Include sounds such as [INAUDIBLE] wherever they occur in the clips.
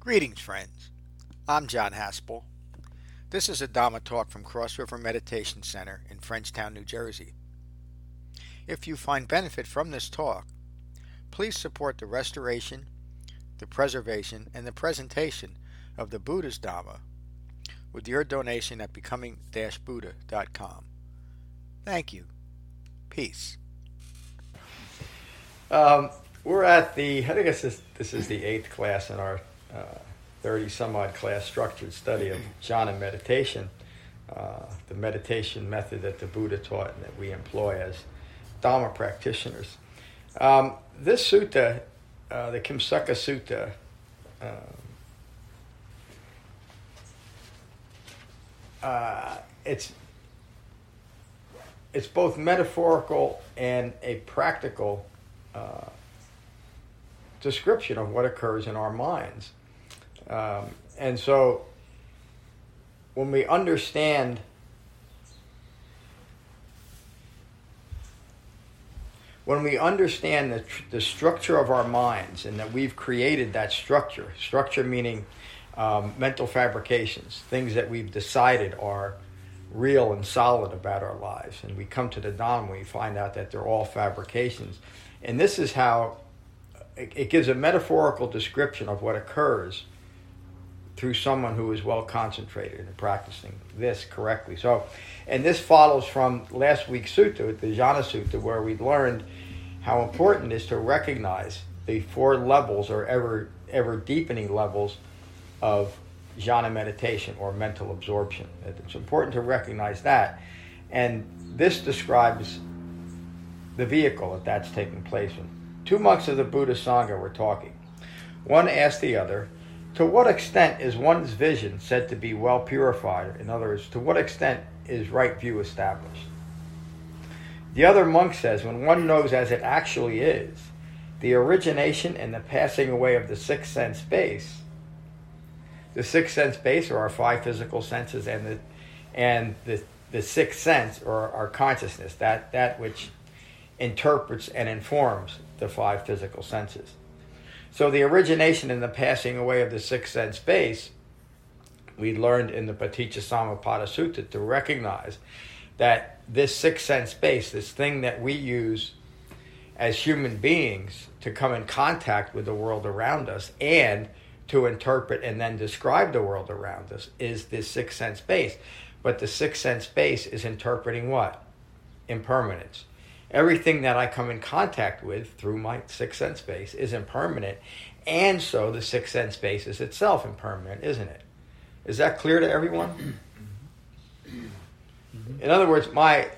Greetings, friends. I'm John Haspel. This is a Dharma talk from Cross River Meditation Center in Frenchtown, New Jersey. If you find benefit from this talk, please support the restoration, the preservation, and the presentation of the Buddha's Dharma with your donation at becoming-buddha.com. Thank you. Peace. Um, we're at the, I think this is, this is the eighth class in our 30 uh, some odd class structured study of jhana meditation, uh, the meditation method that the Buddha taught and that we employ as Dharma practitioners. Um, this sutta, uh, the Kimsukka Sutta, um, uh, it's it's both metaphorical and a practical uh, description of what occurs in our minds. Um, and so when we understand when we understand the, the structure of our minds and that we've created that structure, structure meaning um, mental fabrications, things that we've decided are real and solid about our lives, and we come to the Dhamma, we find out that they're all fabrications. And this is how it gives a metaphorical description of what occurs through someone who is well concentrated and practicing this correctly. So, and this follows from last week's sutta, the Jhana Sutta, where we learned how important it is to recognize the four levels or ever ever deepening levels of jhana meditation or mental absorption. It's important to recognize that. And this describes the vehicle that that's taking place in. Two monks of the Buddha Sangha were talking. One asked the other, To what extent is one's vision said to be well purified? In other words, to what extent is right view established? The other monk says, When one knows as it actually is, the origination and the passing away of the sixth sense base, the sixth sense base are our five physical senses and the and the the sixth sense or our consciousness, that that which interprets and informs the five physical senses. So the origination and the passing away of the sixth sense base, we learned in the Paticca Sutta to recognize that this sixth sense base, this thing that we use as human beings to come in contact with the world around us and to interpret and then describe the world around us, is this sixth sense base. But the sixth sense base is interpreting what? Impermanence everything that I come in contact with through my sixth sense base is impermanent, and so the sixth sense base is itself impermanent, isn't it? Is that clear to everyone? In other words, my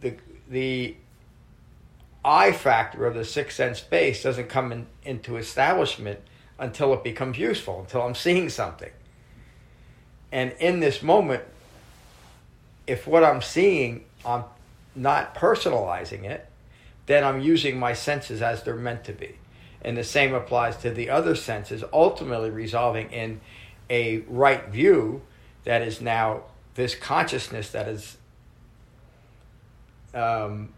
the the I factor of the sixth sense base doesn't come in, into establishment until it becomes useful, until I'm seeing something. And in this moment, if what I'm seeing, I'm not personalizing it, then I'm using my senses as they're meant to be. And the same applies to the other senses, ultimately resolving in a right view that is now this consciousness that is um,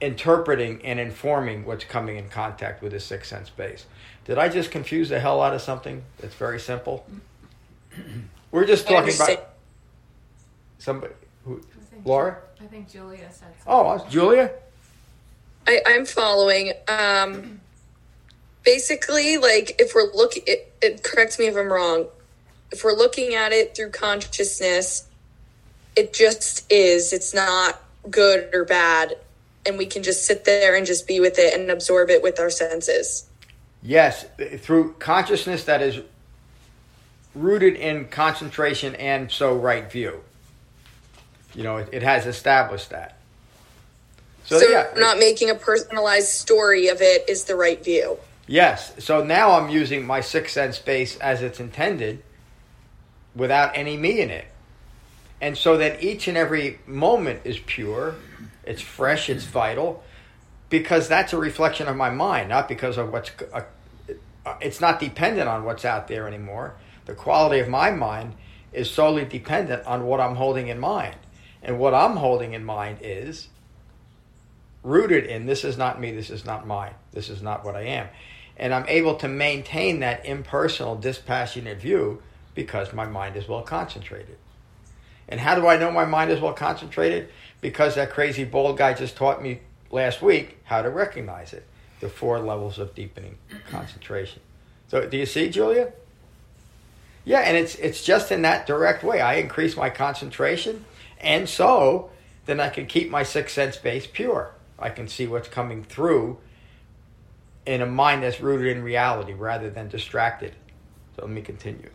interpreting and informing what's coming in contact with the sixth sense base. Did I just confuse the hell out of something that's very simple? [CLEARS THROAT] We're just talking about somebody who, Laura? I think Julia said something. Oh, Julia? I, I'm following. Um, basically, like if we're looking, it, it corrects me if I'm wrong. If we're looking at it through consciousness, it just is. It's not good or bad, and we can just sit there and just be with it and absorb it with our senses. Yes, through consciousness that is rooted in concentration and so right view. You know, it, it has established that. So, so yeah, not making a personalized story of it is the right view. Yes. So now I'm using my sixth sense base as it's intended without any me in it. And so that each and every moment is pure, it's fresh, it's vital, because that's a reflection of my mind, not because of what's. Uh, it's not dependent on what's out there anymore. The quality of my mind is solely dependent on what I'm holding in mind. And what I'm holding in mind is rooted in this is not me, this is not mine, this is not what I am. And I'm able to maintain that impersonal, dispassionate view because my mind is well concentrated. And how do I know my mind is well concentrated? Because that crazy bald guy just taught me last week how to recognize it the four levels of deepening concentration. So, do you see, Julia? Yeah, and it's it's just in that direct way. I increase my concentration, and so then I can keep my sixth sense base pure. I can see what's coming through in a mind that's rooted in reality rather than distracted. So let me continue.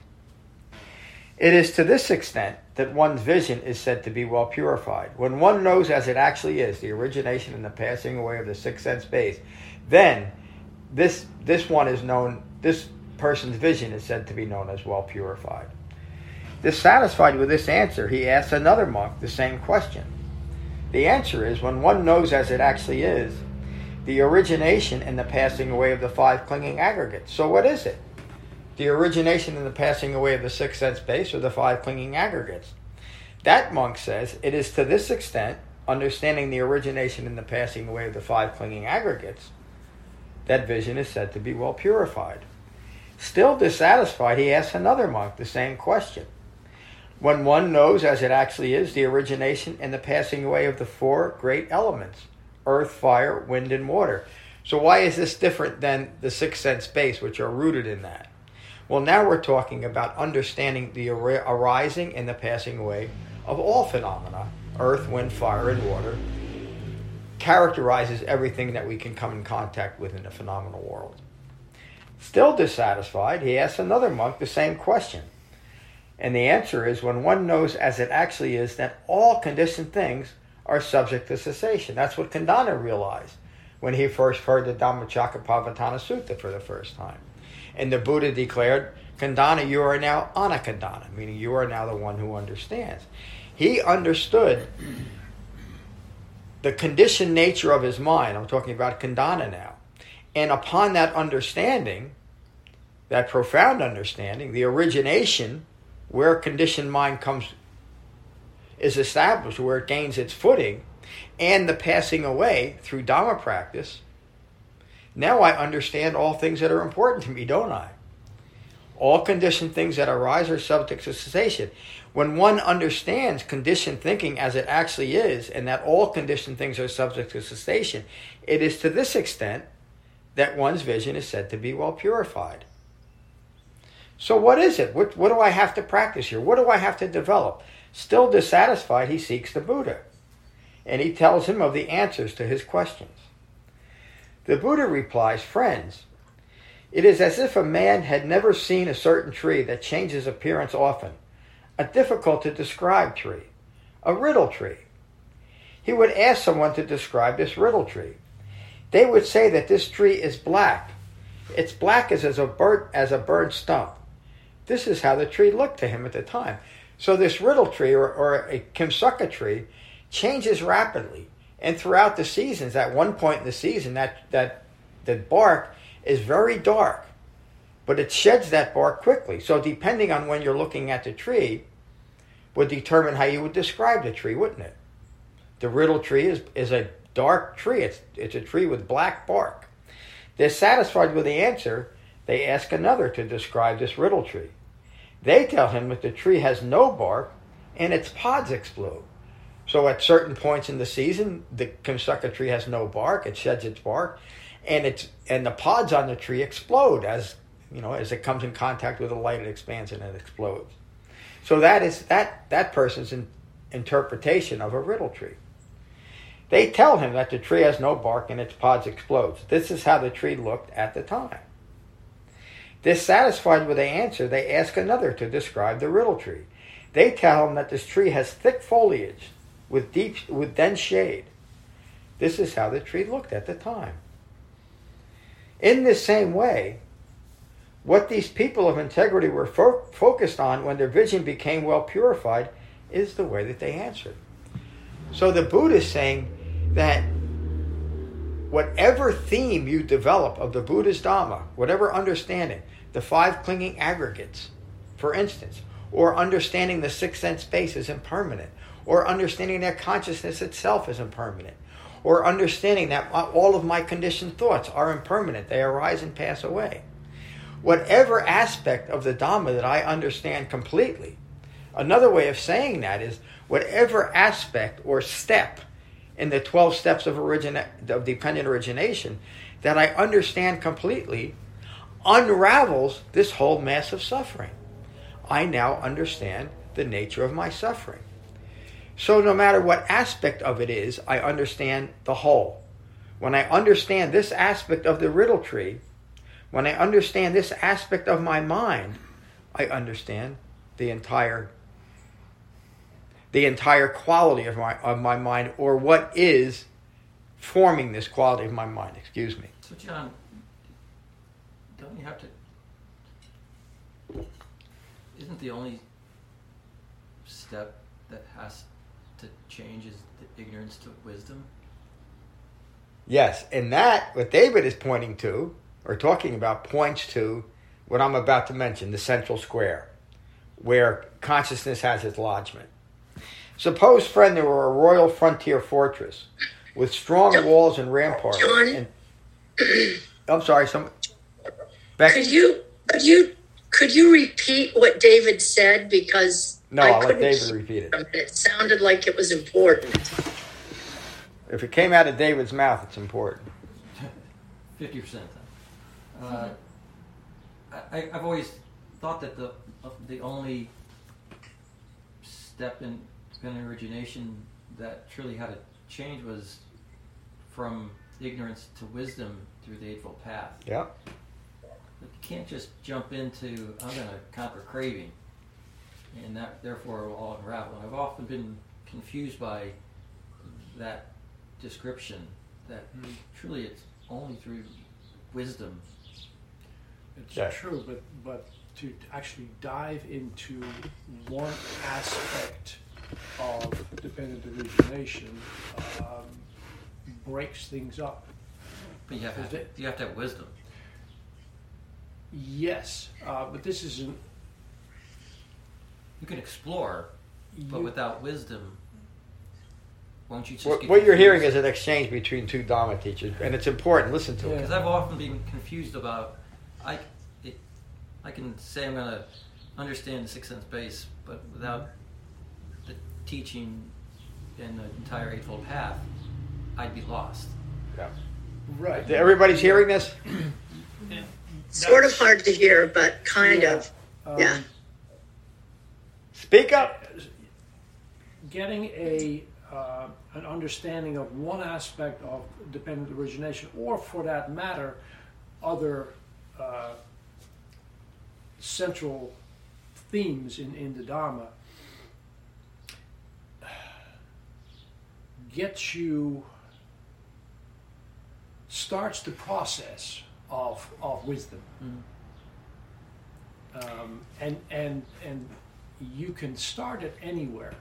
It is to this extent that one's vision is said to be well purified. When one knows as it actually is the origination and the passing away of the sixth sense base, then this this one is known this person's vision is said to be known as well purified. Dissatisfied with this answer, he asks another monk the same question. The answer is when one knows as it actually is, the origination and the passing away of the five clinging aggregates. So, what is it? The origination and the passing away of the six sense base or the five clinging aggregates. That monk says it is to this extent, understanding the origination and the passing away of the five clinging aggregates, that vision is said to be well purified. Still dissatisfied, he asks another monk the same question. When one knows, as it actually is, the origination and the passing away of the four great elements earth, fire, wind, and water. So, why is this different than the six sense base, which are rooted in that? Well, now we're talking about understanding the arising and the passing away of all phenomena earth, wind, fire, and water characterizes everything that we can come in contact with in the phenomenal world. Still dissatisfied, he asks another monk the same question. And the answer is when one knows as it actually is that all conditioned things are subject to cessation. That's what Kondanna realized when he first heard the Dhammacakkappavattana Sutta for the first time. And the Buddha declared, Kondanna, you are now anakandana, meaning you are now the one who understands. He understood the conditioned nature of his mind. I'm talking about Kondanna now. And upon that understanding, that profound understanding, the origination, where conditioned mind comes, is established, where it gains its footing, and the passing away through Dhamma practice, now I understand all things that are important to me, don't I? All conditioned things that arise are subject to cessation. When one understands conditioned thinking as it actually is, and that all conditioned things are subject to cessation, it is to this extent that one's vision is said to be well purified. So, what is it? What, what do I have to practice here? What do I have to develop? Still dissatisfied, he seeks the Buddha. And he tells him of the answers to his questions. The Buddha replies, Friends, it is as if a man had never seen a certain tree that changes appearance often, a difficult to describe tree, a riddle tree. He would ask someone to describe this riddle tree. They would say that this tree is black. It's black as, as, a, burnt, as a burnt stump. This is how the tree looked to him at the time. So this riddle tree or, or a kimsukka tree changes rapidly. And throughout the seasons, at one point in the season, that, that, that bark is very dark, but it sheds that bark quickly. So depending on when you're looking at the tree, would determine how you would describe the tree, wouldn't it? The riddle tree is, is a dark tree. It's, it's a tree with black bark. They're satisfied with the answer. They ask another to describe this riddle tree. They tell him that the tree has no bark and its pods explode. So at certain points in the season, the Kimsukka tree has no bark; it sheds its bark, and it's and the pods on the tree explode as you know as it comes in contact with the light. It expands and it explodes. So that is that that person's in, interpretation of a riddle tree. They tell him that the tree has no bark and its pods explode. This is how the tree looked at the time. Dissatisfied with the answer, they ask another to describe the riddle tree. They tell him that this tree has thick foliage with deep with dense shade. This is how the tree looked at the time. In the same way, what these people of integrity were fo- focused on when their vision became well purified is the way that they answered. So the Buddha is saying that whatever theme you develop of the Buddha's Dhamma, whatever understanding, the five clinging aggregates, for instance, or understanding the six sense base is impermanent, or understanding that consciousness itself is impermanent, or understanding that all of my conditioned thoughts are impermanent, they arise and pass away. Whatever aspect of the Dhamma that I understand completely, another way of saying that is whatever aspect or step in the 12 steps of, origina- of dependent origination that I understand completely unravels this whole mass of suffering. I now understand the nature of my suffering. So, no matter what aspect of it is, I understand the whole. When I understand this aspect of the riddle tree, when I understand this aspect of my mind, I understand the entire the entire quality of my of my mind or what is forming this quality of my mind, excuse me. So John, don't you have to isn't the only step that has to change is the ignorance to wisdom? Yes, and that what David is pointing to or talking about points to what I'm about to mention, the central square, where consciousness has its lodgment. Suppose, friend, there were a royal frontier fortress with strong walls and ramparts. John? And, I'm sorry, some. Becky? Could you could you could you repeat what David said because No, I I'll let couldn't David hear repeat it. him. It sounded like it was important. If it came out of David's mouth, it's important. Fifty percent. Uh, I, I've always thought that the the only step in in origination that truly had a change was from ignorance to wisdom through the eightfold path. Yeah. But you can't just jump into I'm going to conquer craving, and that therefore will all unravel. And I've often been confused by that description that hmm. truly it's only through wisdom It's Yeah. true, but but to actually dive into one aspect of dependent origination um, breaks things up. But you have to have, it- you have to have wisdom. Yes, uh, but this isn't. You can explore, but You- without wisdom, won't you just What, get what you're hearing is an exchange between two Dharma teachers, and it's important. Listen to Yeah. it. Because I've often been confused about, I, it, I can say I'm going to understand the six sense base, but without the teaching in the entire eightfold path, I'd be lost. Yeah. Right. Everybody's hearing this? [CLEARS THROAT] Sort of hard to hear, but kind Yeah. of. Um, Yeah. Speak up. Getting a uh, an understanding of one aspect of dependent origination, or for that matter, other uh, central themes in, in the Dharma, gets you starts the process of of wisdom. Um, and and and you can start it anywhere.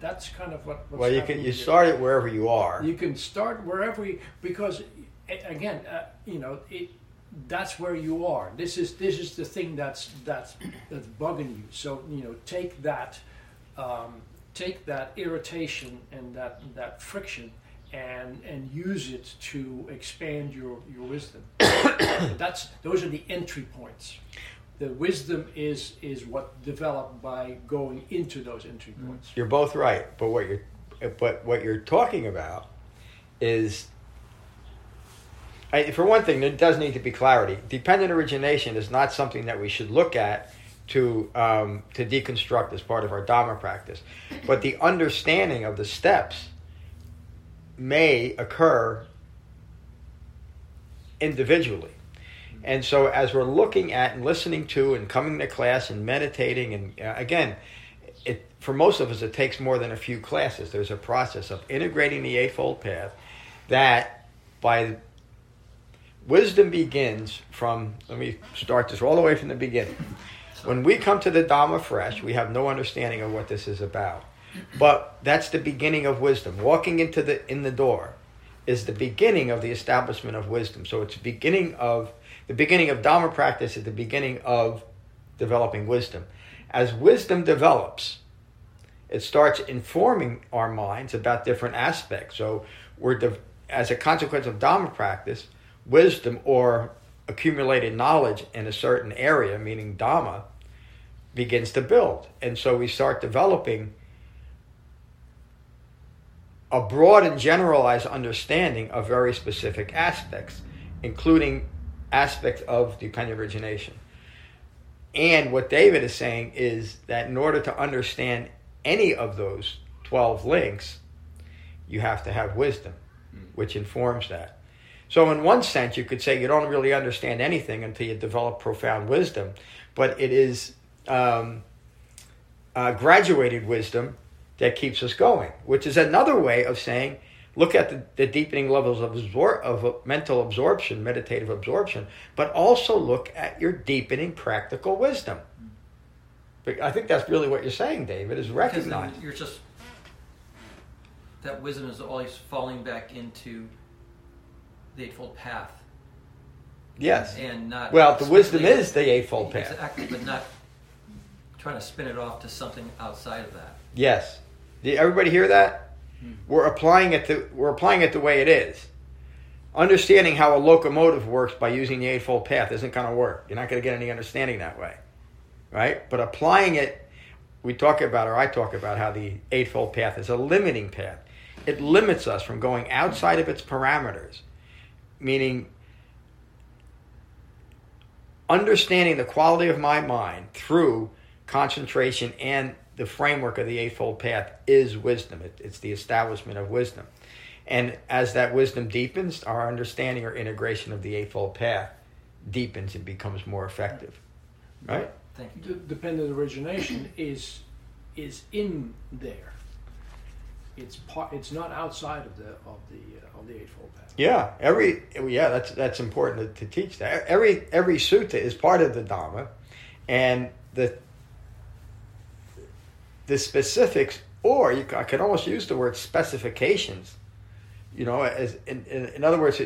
That's kind of what. What's Well, you can you here. start it wherever you are. You can start wherever you, because again, uh, you know, it, that's where you are. This is this is the thing that's that's that's bugging you. So you know, take that, um, take that irritation and that that friction, and and use it to expand your your wisdom. [COUGHS] that's those are the entry points. The wisdom is is what developed by going into those entry mm. points. You're both right, but what you're but what you're talking about is I, for one thing, there does need to be clarity. Dependent origination is not something that we should look at to um, to deconstruct as part of our Dharma practice, but the understanding of the steps may occur individually. And so, as we're looking at and listening to and coming to class and meditating, and uh, again, it for most of us, it takes more than a few classes. There's a process of integrating the Eightfold Path that by wisdom begins from, let me start this all the way from the beginning. When we come to the Dhamma fresh, we have no understanding of what this is about. But that's the beginning of wisdom. Walking into the in the door is the beginning of the establishment of wisdom. So it's beginning of the beginning of Dhamma practice is the beginning of developing wisdom. As wisdom develops, it starts informing our minds about different aspects. So we're de- as a consequence of Dhamma practice, wisdom or accumulated knowledge in a certain area, meaning Dhamma, begins to build. And so we start developing a broad and generalized understanding of very specific aspects, including aspects of dependent origination. And what David is saying is that in order to understand any of those 12 links, you have to have wisdom, hmm. which informs that. So, in one sense, you could say you don't really understand anything until you develop profound wisdom, but it is um, uh, graduated wisdom that keeps us going, which is another way of saying look at the, the deepening levels of, absor- of mental absorption, meditative absorption, but also look at your deepening practical wisdom. But I think that's really what you're saying, David, is recognize. you're just that wisdom is always falling back into the eightfold path Yes. and not. Well, the wisdom is the Eightfold Path. Exactly, but not trying to spin it off to something outside of that. Yes. Did everybody hear that? Hmm. We're applying it to we're applying it the way it is. Understanding how a locomotive works by using the eightfold path isn't going to work. You're not going to get any understanding that way, right? But applying it, we talk about, or I talk about, how the eightfold path is a limiting path. It limits us from going outside of its parameters, meaning understanding the quality of my mind through concentration and the framework of the Eightfold Path is wisdom. It, it's the establishment of wisdom. And as that wisdom deepens, our understanding or integration of the Eightfold Path deepens and becomes more effective. Right? Thank you. The dependent origination is is in there. It's part. It's not outside of the of the uh, of the eightfold path. Yeah, every yeah, that's that's important to, to teach that. Every every sutta is part of the Dhamma, and the the specifics, or you I could almost use the word specifications. You know, as in, in, in other words,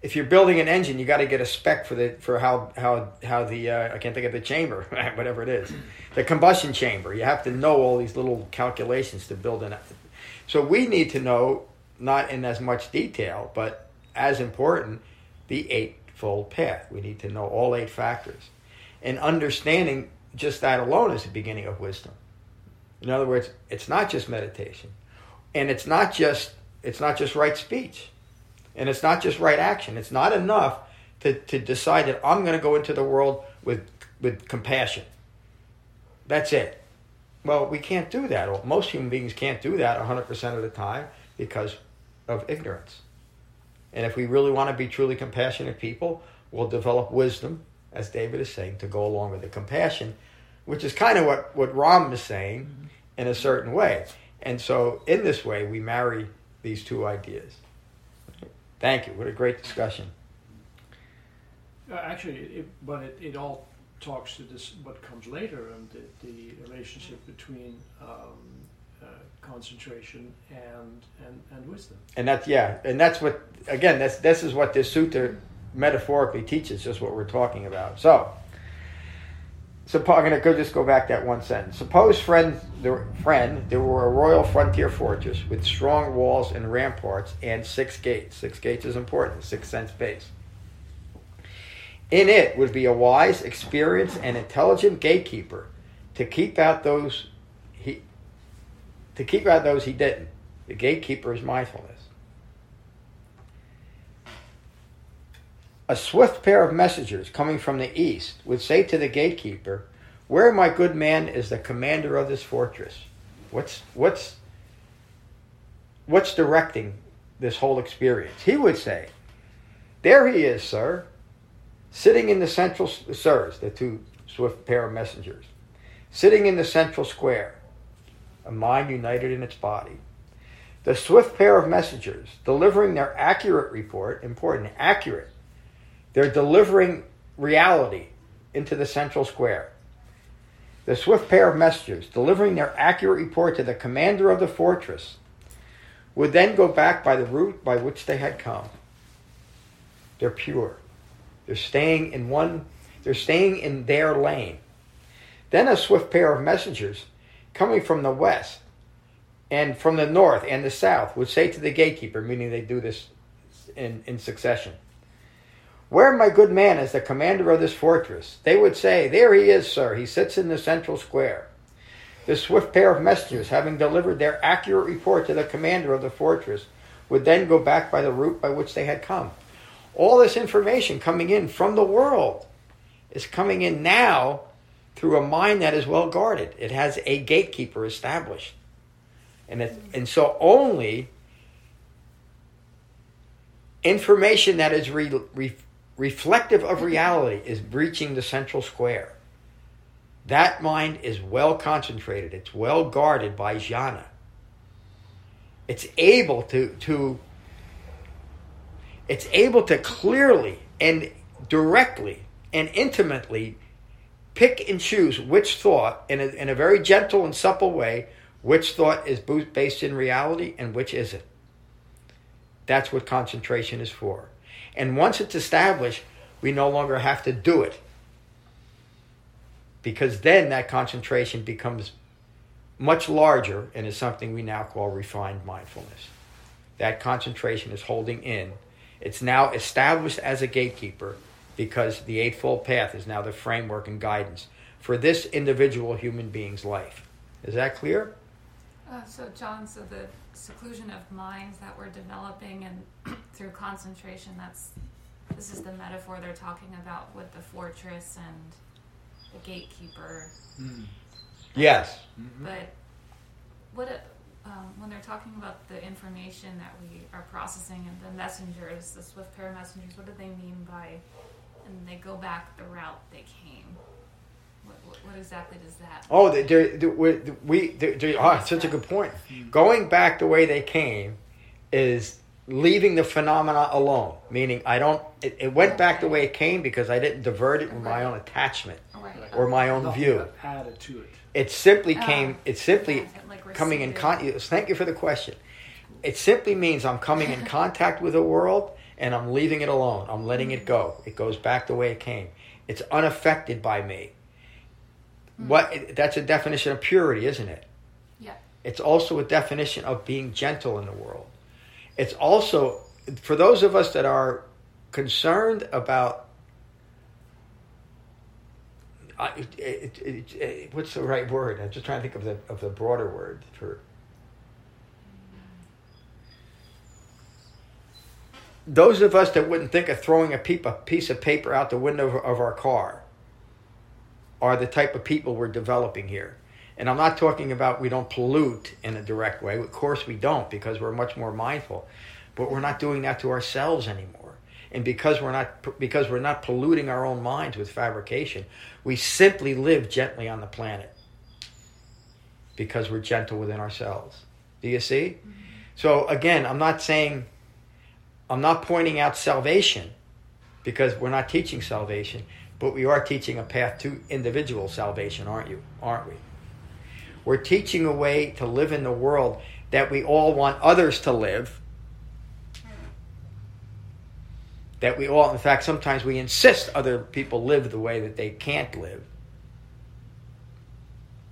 if you're building an engine, you got to get a spec for the for how how how the uh, I can't think of the chamber, [LAUGHS] whatever it is, the combustion chamber. You have to know all these little calculations to build an. So we need to know not in as much detail, but as important, the eightfold path. We need to know all eight factors, and understanding just that alone is the beginning of wisdom. In other words, it's not just meditation, and it's not just it's not just right speech, and it's not just right action. It's not enough to, to decide that I'm going to go into the world with with compassion. That's it. Well, we can't do that. Most human beings can't do that 100% of the time because of ignorance. And if we really want to be truly compassionate people, we'll develop wisdom, as David is saying, to go along with the compassion, which is kind of what, what Ram is saying in a certain way. And so, in this way, we marry these two ideas. Thank you. What a great discussion. Uh, actually, it, but it, it all talks to this what comes later and the, the relationship between um, uh, concentration and, and and wisdom. And that's yeah, and that's what again. That's this is what this sutta metaphorically teaches. Just what we're talking about. So, so I'm going to go just go back that one sentence. Suppose, friend, the friend, there were a royal frontier fortress with strong walls and ramparts and six gates. Six gates is important. Six sense base. In it would be a wise, experienced, and intelligent gatekeeper to keep out those he to keep out those he didn't. The gatekeeper is mindfulness. A swift pair of messengers coming from the east would say to the gatekeeper, Where, my good man, is the commander of this fortress? What's what's what's directing this whole experience? He would say, There he is, sir, sitting in the central sirs, the two swift pair of messengers, sitting in the central square, a mind united in its body. The swift pair of messengers delivering their accurate report, important, accurate. They're delivering reality into the central square. The swift pair of messengers delivering their accurate report to the commander of the fortress would then go back by the route by which they had come. They're pure. They're staying in one, they're staying in their lane. Then a swift pair of messengers coming from the west and from the north and the south would say to the gatekeeper, meaning they do this in, in succession, Where my good man is the commander of this fortress? They would say, There he is, sir. He sits in the central square. The swift pair of messengers, having delivered their accurate report to the commander of the fortress, would then go back by the route by which they had come. All this information coming in from the world is coming in now through a mind that is well guarded. It has a gatekeeper established. And, it, and so only information that is re, re, reflective of reality is breaching the central square. That mind is well concentrated, it's well guarded by jhana. It's able to, to it's able to clearly and directly and intimately pick and choose which thought in a, in a very gentle and supple way which thought is based in reality and which isn't. That's what concentration is for. And once it's established, we no longer have to do it. Because then that concentration becomes much larger and is something we now call refined mindfulness. That concentration is holding in. It's now established as a gatekeeper because the Eightfold Path is now the framework and guidance for this individual human being's life. Is that clear? Uh, so, John, so the seclusion of minds that we're developing and [CLEARS THROAT] through concentration, that's this is the metaphor they're talking about with the fortress and the gatekeeper. Mm. Yes. Mm-hmm. But what um, when they're talking about the information that we are processing and the messengers, the swift pair messengers, what do they mean by and they go back the route they came? What, what, exactly does that? Oh, they're, they're, we they're, they're, oh, such a good point. Going back the way they came is leaving the phenomena alone. Meaning, I don't. It, it went back the way it came because I didn't divert it with my own attachment right. or my own Nothing view. Added to it. It simply oh. came. It simply like coming in contact. Thank you for the question. It simply means I'm coming in contact with the world and I'm leaving it alone. I'm letting it go. It goes back the way it came. It's unaffected by me. Mm-hmm. What that's a definition of purity, isn't it? Yeah. It's also a definition of being gentle in the world. It's also for those of us that are concerned about uh, it, it, it, what's the right word? I'm just trying to think of the of the broader word for those of us that wouldn't think of throwing a piece of paper out the window of our car are the type of people we're developing here. And I'm not talking about we don't pollute in a direct way. Of course we don't because we're much more mindful. But we're not doing that to ourselves anymore. And because we're not because we're not polluting our own minds with fabrication, we simply live gently on the planet. Because we're gentle within ourselves. Do you see? Mm-hmm. So again, I'm not saying I'm not pointing out salvation because we're not teaching salvation. But we are teaching a path to individual salvation, aren't you? Aren't we? We're teaching a way to live in the world that we all want others to live. That we all, in fact, sometimes we insist other people live the way that they can't live.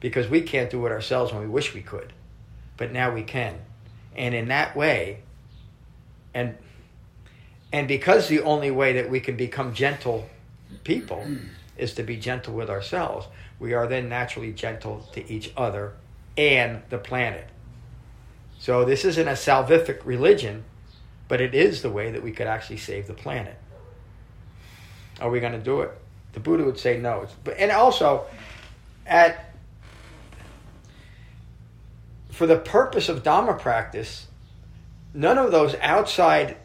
Because we can't do it ourselves when we wish we could. But now we can. And in that way, and and because the only way that we can become gentle people [CLEARS THROAT] is to be gentle with ourselves. We are then naturally gentle to each other and the planet. So this isn't a salvific religion, but it is the way that we could actually save the planet. Are we going to do it? The Buddha would say no. And also, at for the purpose of Dhamma practice, none of those outside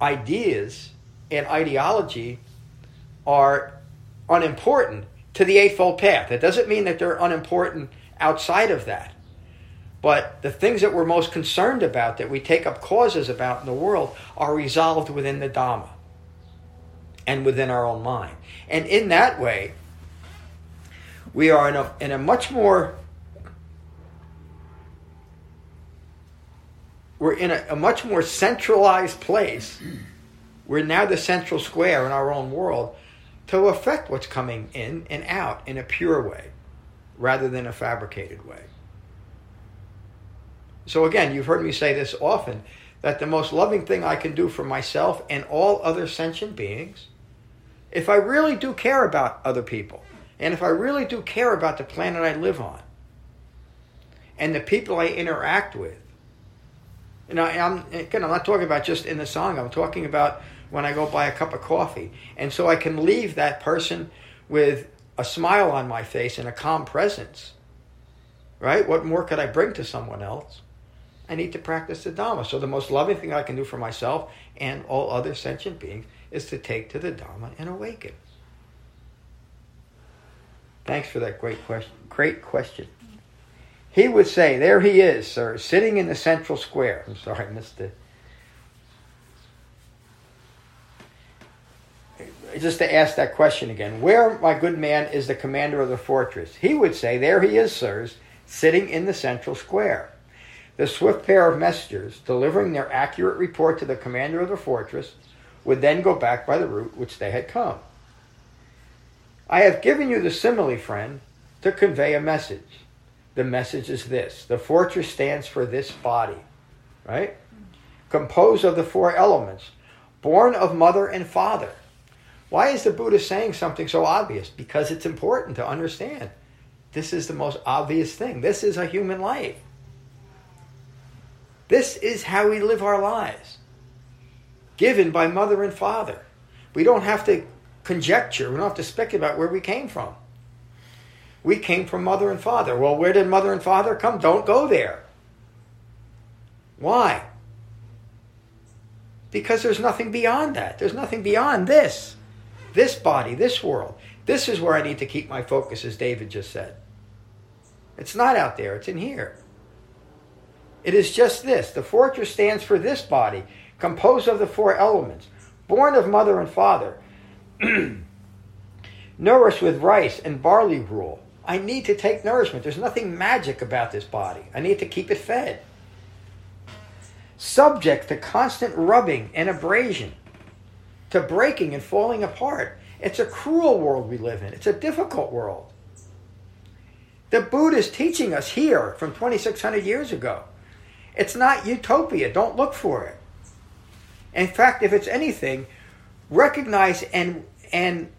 ideas and ideology are unimportant to the Eightfold Path. It doesn't mean that they're unimportant outside of that. But the things that we're most concerned about, that we take up causes about in the world, are resolved within the Dhamma and within our own mind. And in that way, we are in a, in a much more we're in a, a much more centralized place. We're now the central square in our own world to affect what's coming in and out in a pure way rather than a fabricated way. So again, you've heard me say this often that the most loving thing I can do for myself and all other sentient beings, if I really do care about other people, and if I really do care about the planet I live on, and the people I interact with, and I, am again, I'm not talking about just in the song. I'm talking about when I go buy a cup of coffee, and so I can leave that person with a smile on my face and a calm presence. Right? What more could I bring to someone else? I need to practice the Dhamma. So the most loving thing I can do for myself and all other sentient beings is to take to the Dhamma and awaken. Thanks for that great question. Great question. He would say, There he is, sir, sitting in the central square. I'm sorry, I missed it. Just to ask that question again. Where, my good man, is the commander of the fortress? He would say, There he is, sirs, sitting in the central square. The swift pair of messengers, delivering their accurate report to the commander of the fortress, would then go back by the route which they had come. I have given you the simile, friend, to convey a message. The message is this the fortress stands for this body, right? Composed of the four elements, born of mother and father. Why is the Buddha saying something so obvious? Because it's important to understand. This is the most obvious thing. This is a human life. This is how we live our lives, given by mother and father. We don't have to conjecture, we don't have to speculate about where we came from. We came from mother and father. Well, where did mother and father come? Don't go there. Why? Because there's nothing beyond that. There's nothing beyond this. This body, this world. This is where I need to keep my focus, as David just said. It's not out there, it's in here. It is just this the fortress stands for this body, composed of the four elements, born of mother and father, [CLEARS THROAT] nourished with rice and barley gruel. I need to take nourishment. There's nothing magic about this body. I need to keep it fed. Subject to constant rubbing and abrasion, to breaking and falling apart. It's a cruel world we live in. It's a difficult world. The Buddha is teaching us here from 2,600 years ago. It's not utopia. Don't look for it. In fact, if it's anything, recognize and and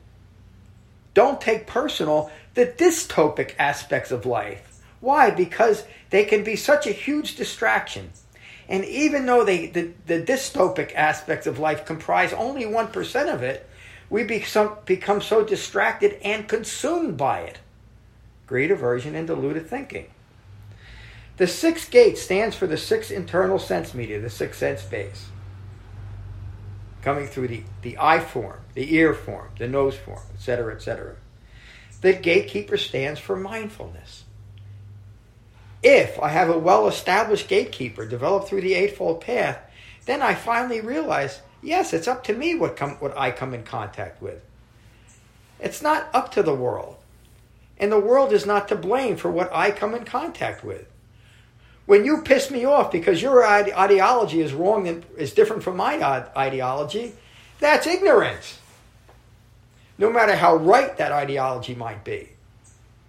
don't take personal the dystopic aspects of life. Why? Because they can be such a huge distraction. And even though they, the, the dystopic aspects of life comprise only 1% of it, we become, become so distracted and consumed by it. Greed, aversion, and deluded thinking. The sixth gate stands for the six internal sense media, the six sense base. Coming through the, the eye form, the ear form, the nose form, etc., etc. The gatekeeper stands for mindfulness. If I have a well established gatekeeper developed through the Eightfold Path, then I finally realize yes, it's up to me what, come, what I come in contact with. It's not up to the world. And the world is not to blame for what I come in contact with. When you piss me off because your ideology is wrong and is different from my ideology, that's ignorance. No matter how right that ideology might be.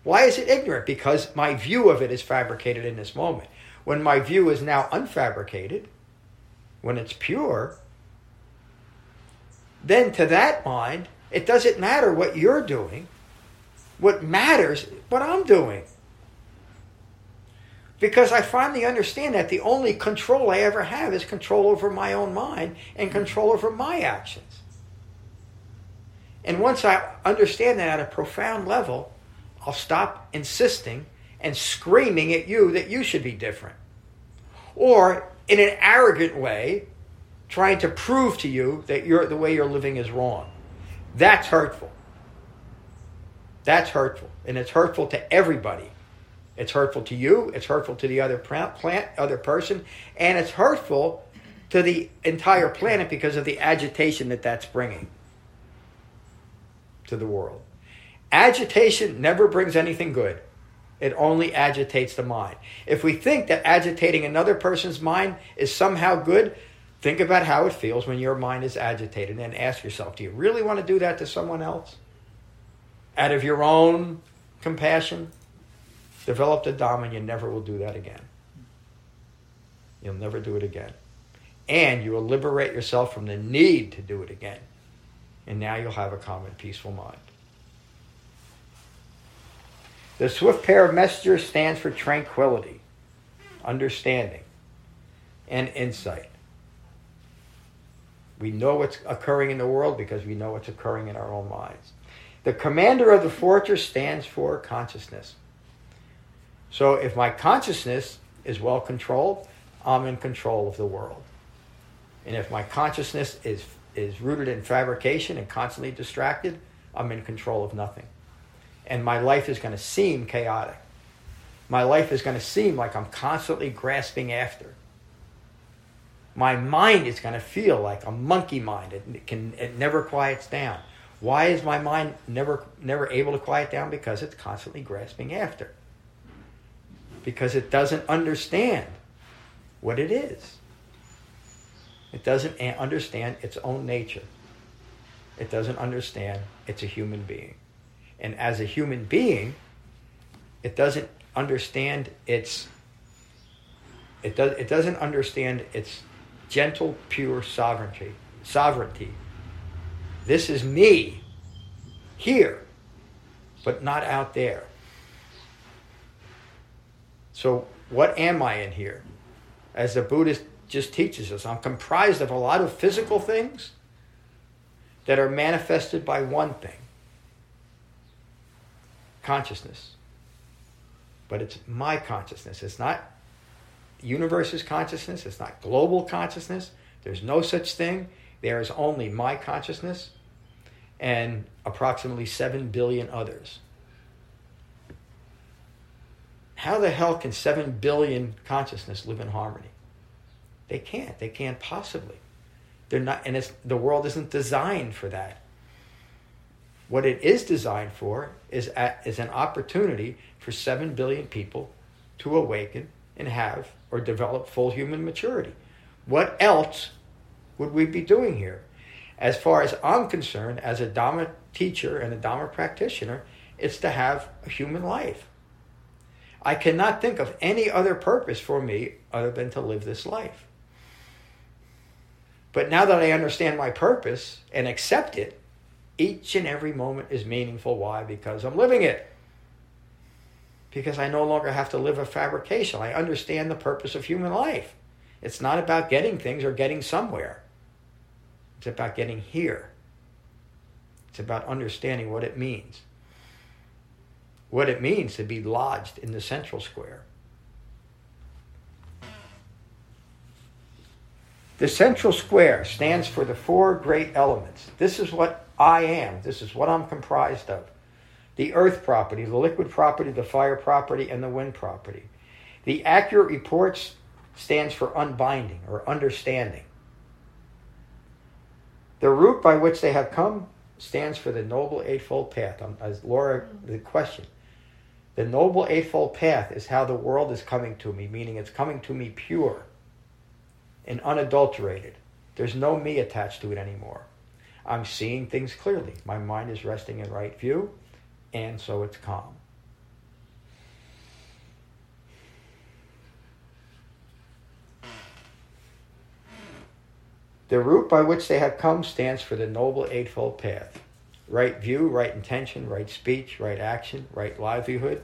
Why is it ignorant? Because my view of it is fabricated in this moment. When my view is now unfabricated, when it's pure, then to that mind, it doesn't matter what you're doing. What matters, what I'm doing. Because I finally understand that the only control I ever have is control over my own mind and control over my actions. And once I understand that at a profound level, I'll stop insisting and screaming at you that you should be different. Or in an arrogant way, trying to prove to you that you're, the way you're living is wrong. That's hurtful. That's hurtful. And it's hurtful to everybody. It's hurtful to you, it's hurtful to the other plant, other person, and it's hurtful to the entire planet because of the agitation that that's bringing to the world. Agitation never brings anything good. It only agitates the mind. If we think that agitating another person's mind is somehow good, think about how it feels when your mind is agitated and ask yourself, do you really want to do that to someone else? Out of your own compassion? Develop the Dhamma and you never will do that again. You'll never do it again. And you will liberate yourself from the need to do it again. And now you'll have a calm and peaceful mind. The swift pair of messengers stands for tranquility, understanding, and insight. We know what's occurring in the world because we know what's occurring in our own minds. The commander of the fortress stands for consciousness. So if my consciousness is well controlled, I'm in control of the world. And if my consciousness is, is rooted in fabrication and constantly distracted, I'm in control of nothing. And my life is going to seem chaotic. My life is going to seem like I'm constantly grasping after. My mind is going to feel like a monkey mind. It, can, it never quiets down. Why is my mind never, never able to quiet down? Because it's constantly grasping after. Because it doesn't understand what it is. It doesn't understand its own nature. It doesn't understand it's a human being. And as a human being, it doesn't understand its it does it doesn't understand its gentle, pure sovereignty. Sovereignty. This is me here, but not out there. So, what am I in here? As the Buddhist just teaches us, I'm comprised of a lot of physical things that are manifested by one thing consciousness. But it's my consciousness. It's not universe's consciousness. It's not global consciousness. There's no such thing. There is only my consciousness and approximately 7 billion others. How the hell can 7 billion consciousness live in harmony? They can't. They can't possibly. They're not, and it's, the world isn't designed for that. What it is designed for is, is an opportunity for 7 billion people to awaken and have or develop full human maturity. What else would we be doing here? As far as I'm concerned, as a Dharma teacher and a Dharma practitioner, it's to have a human life. I cannot think of any other purpose for me other than to live this life. But now that I understand my purpose and accept it, each and every moment is meaningful. Why? Because I'm living it because I no longer have to live a fabrication. I understand the purpose of human life. It's not about getting things or getting somewhere, it's about getting here. It's about understanding what it means. What it means to be lodged in the central square. The central square stands for the four great elements. This is what I am. This is what I'm comprised of the earth property, the liquid property, the fire property, and the wind property. The accurate reports stands for unbinding or understanding. The route by which they have come stands for the Noble Eightfold Path. As Laura, the question, the Noble Eightfold Path is how the world is coming to me, meaning it's coming to me pure and unadulterated. There's no me attached to it anymore. I'm seeing things clearly. My mind is resting in right view and so it's calm. The route by which they have come stands for the Noble Eightfold Path right view, right intention, right speech, right action, right livelihood,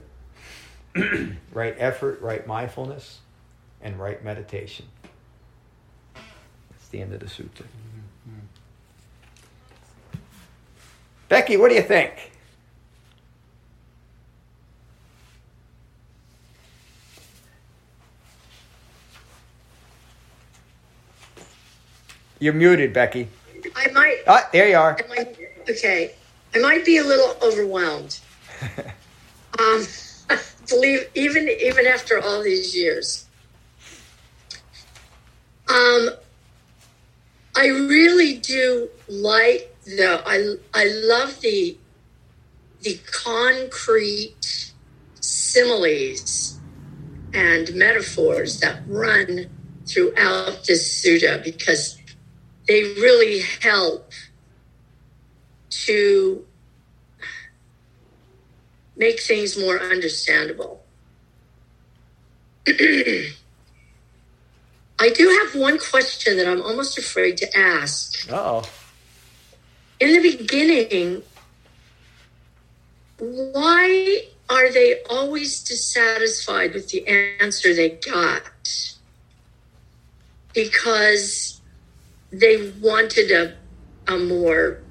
[CLEARS THROAT] right effort, right mindfulness, and right meditation. That's the end of the sutta. Mm-hmm. Becky, what do you think? You're muted, Becky. I might. Ah, there you are. Okay. I might be a little overwhelmed. [LAUGHS] um, [LAUGHS] believe even even after all these years. Um, I really do like the I I love the the concrete similes and metaphors that run throughout this sutta because they really help to make things more understandable. [CLEARS THROAT] I do have one question that I'm almost afraid to ask. Oh, In the beginning, why are they always dissatisfied with the answer they got? Because they wanted a, a more,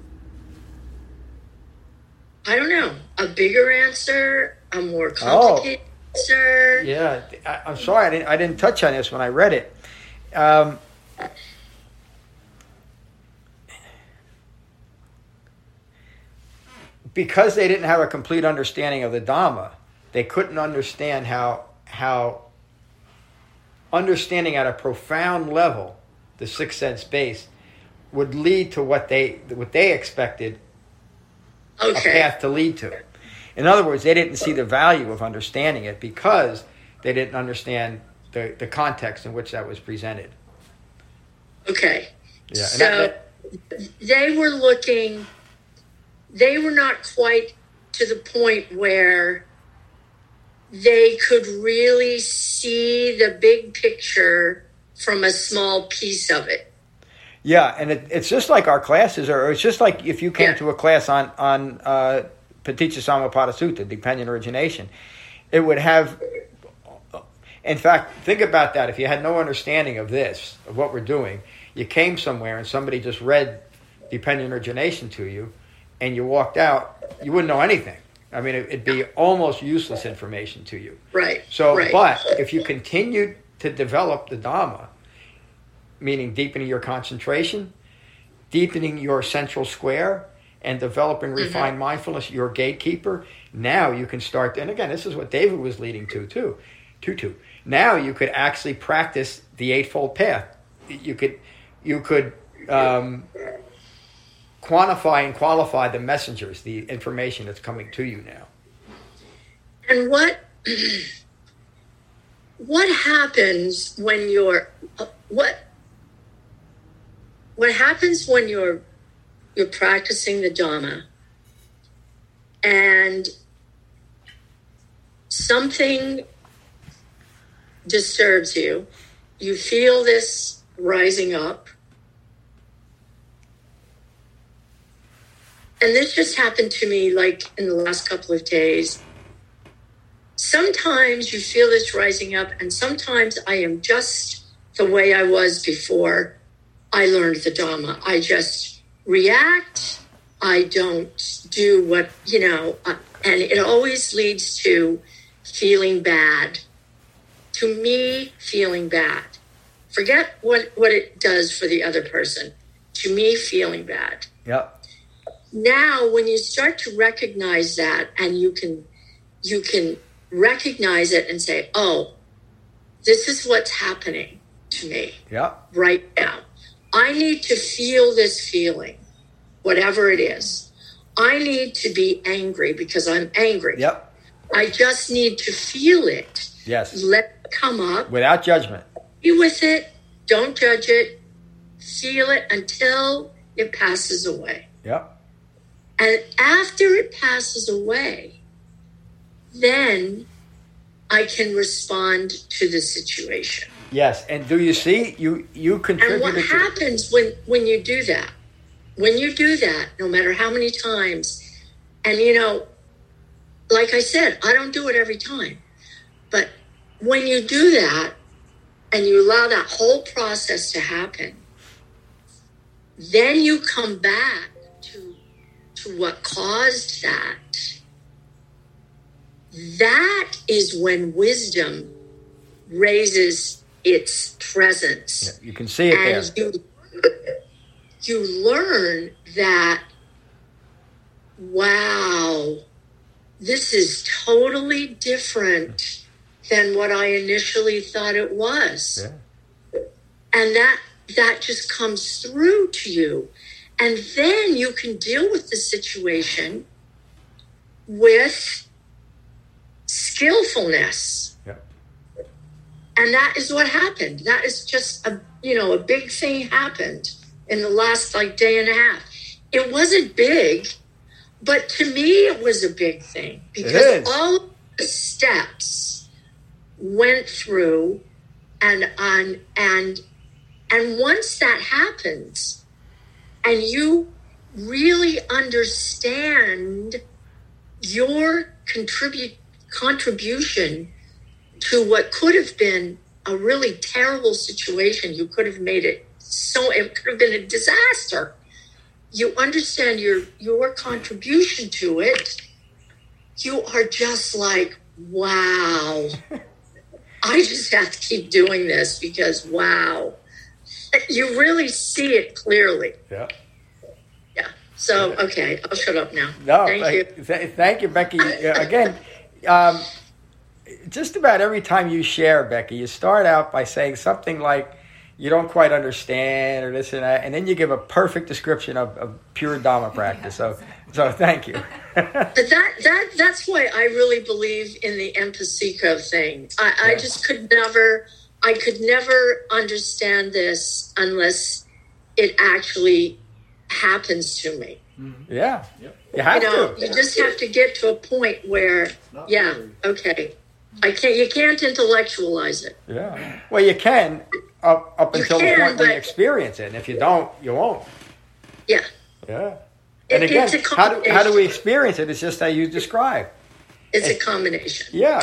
I don't know, a bigger answer, a more complicated answer. yeah. I, I'm sorry, I didn't. I didn't touch on this when I read it. Um, because they didn't have a complete understanding of the Dhamma, they couldn't understand how how understanding at a profound level the six sense base would lead to what they what they expected a path to lead to. It. In other words, they didn't see the value of understanding it because they didn't understand the, the context in which that was presented. Okay. Yeah, so that- they were looking, they were not quite to the point where they could really see the big picture from a small piece of it. Yeah, and it, it's just like our classes, or it's just like if you came Yeah. to a class on on uh, Paticca Samuppada Sutta, dependent origination, it would have. In fact, think about that. If you had no understanding of this, of what we're doing, you came somewhere and somebody just read dependent origination to you, and you walked out, you wouldn't know anything. I mean, it, it'd be almost useless information to you. Right. So, right. but if you continue to develop the Dhamma, meaning deepening your concentration, deepening your central square, and developing refined mindfulness, your gatekeeper, now you can start. And again, this is what David was leading to, too. To, to. Now you could actually practice the Eightfold Path. You could, you could um, quantify and qualify the messengers, the information that's coming to you now. And what [CLEARS THROAT] what happens when you're what what happens when you're you're practicing the Dharma and something disturbs you, you feel this rising up. And this just happened to me like in the last couple of days sometimes you feel this rising up, and sometimes I am just the way I was before I learned the Dhamma. I just react. I don't do what, you know, uh, and it always leads to feeling bad. To me, feeling bad. Forget what, what it does for the other person. To me, feeling bad Yep. now when you start to recognize that and you can you can recognize it and say oh this is what's happening to me Yep. right now i need to feel this feeling whatever it is i need to be angry because i'm angry Yep. i just need to feel it Yes. let it come up Without judgment. be with it don't judge it feel it until it passes away Yep. And after it passes away, then I can respond to the situation. Yes. And do you see you you And what to happens when, when you do that? When you do that, no matter how many times, and you know, like I said, I don't do it every time, but when you do that and you allow that whole process to happen, then you come back to to what caused that. That is when wisdom raises its presence you can see it there. and you you learn that wow this is totally different than what i initially thought it was Yeah. and that that just comes through to you and then you can deal with the situation with skillfulness Yeah. And that is what happened. That is just a you know a big thing happened in the last like day and a half. It wasn't big but to me it was a big thing because all the steps went through and on and and once that happens and you really understand your contribute contribution to what could have been a really terrible situation. You could have made it so it could have been a disaster. You understand your your contribution to it. You are just like wow. I just have to keep doing this because wow. You really see it clearly. Yeah. yeah. So okay. I'll shut up now. No, thank you. th- thank you, Becky. Again, um, just about every time you share, Becky, you start out by saying something like, you don't quite understand or this and that, and then you give a perfect description of, of pure Dharma [LAUGHS] practice. So, so thank you. [LAUGHS] But that that that's why I really believe in the ehipassiko thing. I, I just could never I could never understand this unless it actually happens to me. Mm-hmm. yeah, Yep. you have you know, to. you just have to get to a point where Not yeah, very- okay. I can't you can't intellectualize it. Yeah. Well, you can up up You until the point when you experience it, and if you don't, you won't. Yeah. Yeah. It- And again, it's how do, how do we experience it? It's just how you describe. It's a combination. Yeah,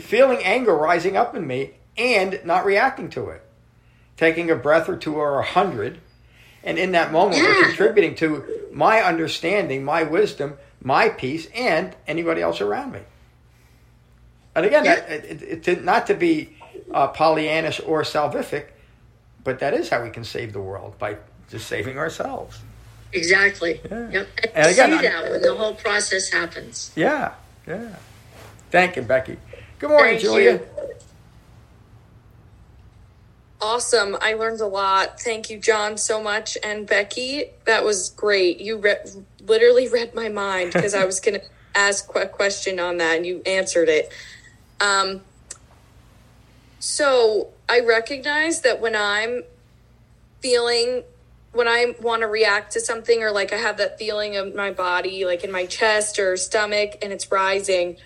feeling anger rising up in me and not reacting to it. Taking a breath or two or a hundred, and in that moment, we're contributing to my understanding, my wisdom, my peace, and anybody else around me. And again, Yeah. that, it, it, it, not to be uh, Pollyannish or salvific, but that is how we can save the world by just saving ourselves. Exactly. Yeah. Yep. And, And again, see that when the whole process happens. Yeah, yeah. Thank you, Becky. Good morning, Thank Julia. you. Awesome. I learned a lot. Thank you, John, so much. And Becky, that was great. You re- literally read my mind because I was going to ask a question on that and you answered it. Um, so I recognize that when I'm feeling, when I want to react to something or like I have that feeling of my body, like in my chest or stomach, and it's rising,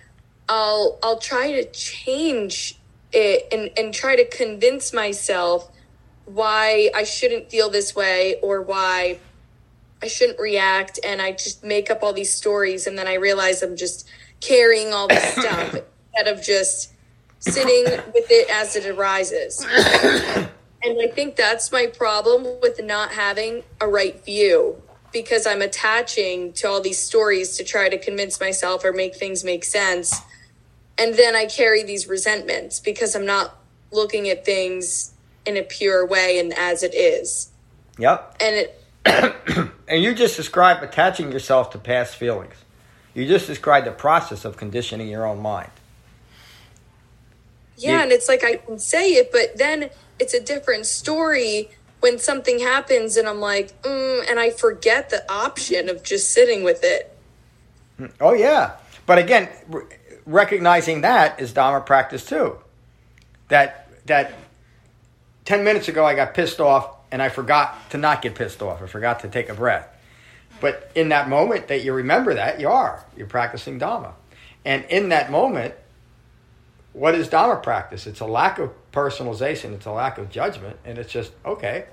I'll I'll try to change it and and try to convince myself why I shouldn't feel this way or why I shouldn't react and I just make up all these stories and then I realize I'm just carrying all this stuff [COUGHS] instead of just sitting with it as it arises. And I think that's my problem with not having a right view because I'm attaching to all these stories to try to convince myself or make things make sense. And then I carry these resentments because I'm not looking at things in a pure way and as it is. Yep. And it [COUGHS] And you just described attaching yourself to past feelings. You just described the process of conditioning your own mind. Yeah, and it's like I can say it, but then it's a different story when something happens and I'm like, mm, and I forget the option of just sitting with it. Oh yeah, but again, r- recognizing that is Dharma practice too. That that ten minutes ago I got pissed off and I forgot to not get pissed off. I forgot to take a breath. But in that moment that you remember that, you are you're practicing Dharma, and in that moment, what is Dharma practice? It's a lack of personalization. It's a lack of judgment, and it's just okay.